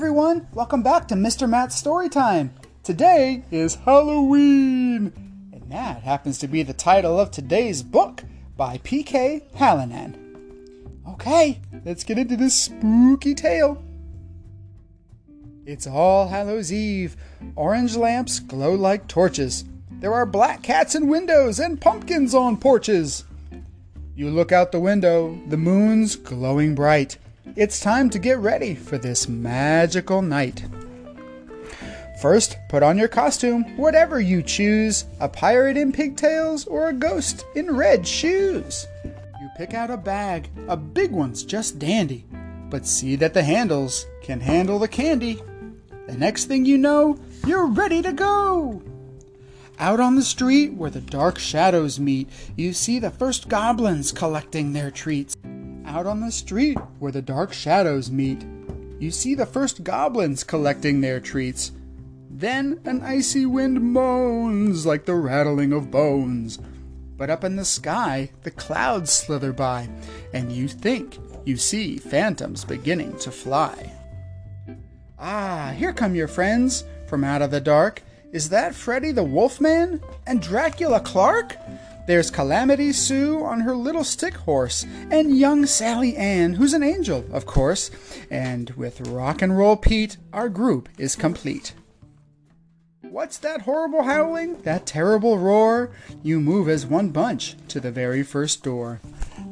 Everyone, welcome back to Mr. Matt's Storytime. Today is Halloween, and that happens to be the title of today's book by P.K. Hallinan. Okay, let's get into this spooky tale. It's All Hallows Eve. Orange lamps glow like torches. There are black cats in windows and pumpkins on porches. You look out the window, the moon's glowing bright. It's time to get ready for this magical night. First, put on your costume, whatever you choose a pirate in pigtails or a ghost in red shoes. You pick out a bag, a big one's just dandy, but see that the handles can handle the candy. The next thing you know, you're ready to go. Out on the street where the dark shadows meet, you see the first goblins collecting their treats. Out on the street where the dark shadows meet, you see the first goblins collecting their treats. Then an icy wind moans like the rattling of bones. But up in the sky, the clouds slither by, and you think you see phantoms beginning to fly. Ah, here come your friends from out of the dark. Is that Freddy the Wolfman? And Dracula Clark? There's Calamity Sue on her little stick horse, and young Sally Ann, who's an angel, of course. And with Rock and Roll Pete, our group is complete. What's that horrible howling? That terrible roar? You move as one bunch to the very first door.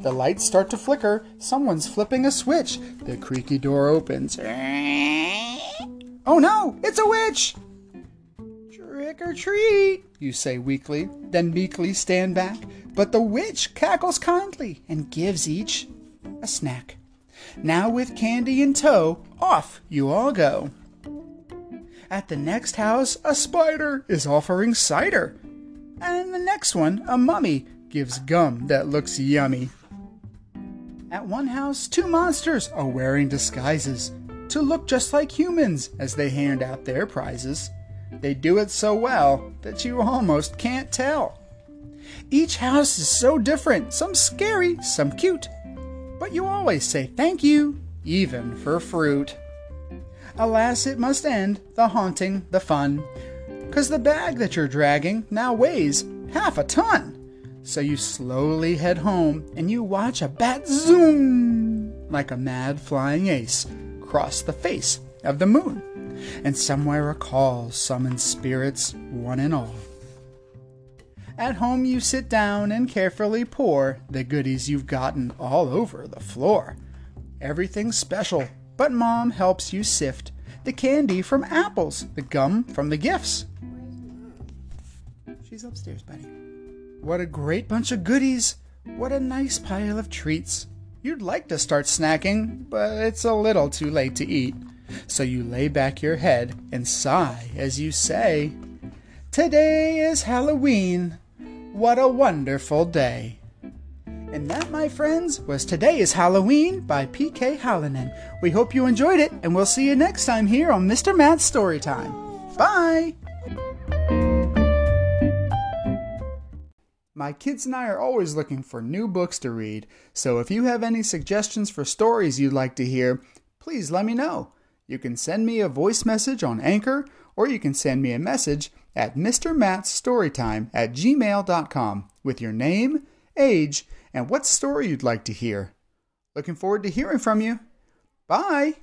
The lights start to flicker. Someone's flipping a switch. The creaky door opens. Oh no, it's a witch! Trick or treat, you say weakly, then meekly stand back. But the witch cackles kindly and gives each a snack. Now, with candy in tow, off you all go. At the next house, a spider is offering cider. And the next one, a mummy, gives gum that looks yummy. At one house, two monsters are wearing disguises to look just like humans as they hand out their prizes. They do it so well that you almost can't tell. Each house is so different, some scary, some cute. But you always say thank you, even for fruit. Alas, it must end, the haunting, the fun. Cause the bag that you're dragging now weighs half a ton. So you slowly head home and you watch a bat zoom like a mad flying ace cross the face of the moon. And somewhere a call summons spirits, one and all. At home, you sit down and carefully pour the goodies you've gotten all over the floor. Everything's special, but mom helps you sift the candy from apples, the gum from the gifts. She's upstairs, buddy. What a great bunch of goodies! What a nice pile of treats! You'd like to start snacking, but it's a little too late to eat. So you lay back your head and sigh as you say, Today is Halloween. What a wonderful day. And that, my friends, was Today is Halloween by P.K. Hallinan. We hope you enjoyed it, and we'll see you next time here on Mr. Matt's Storytime. Bye! My kids and I are always looking for new books to read, so if you have any suggestions for stories you'd like to hear, please let me know. You can send me a voice message on Anchor, or you can send me a message at mrmattsstorytime at gmail.com with your name, age, and what story you'd like to hear. Looking forward to hearing from you. Bye!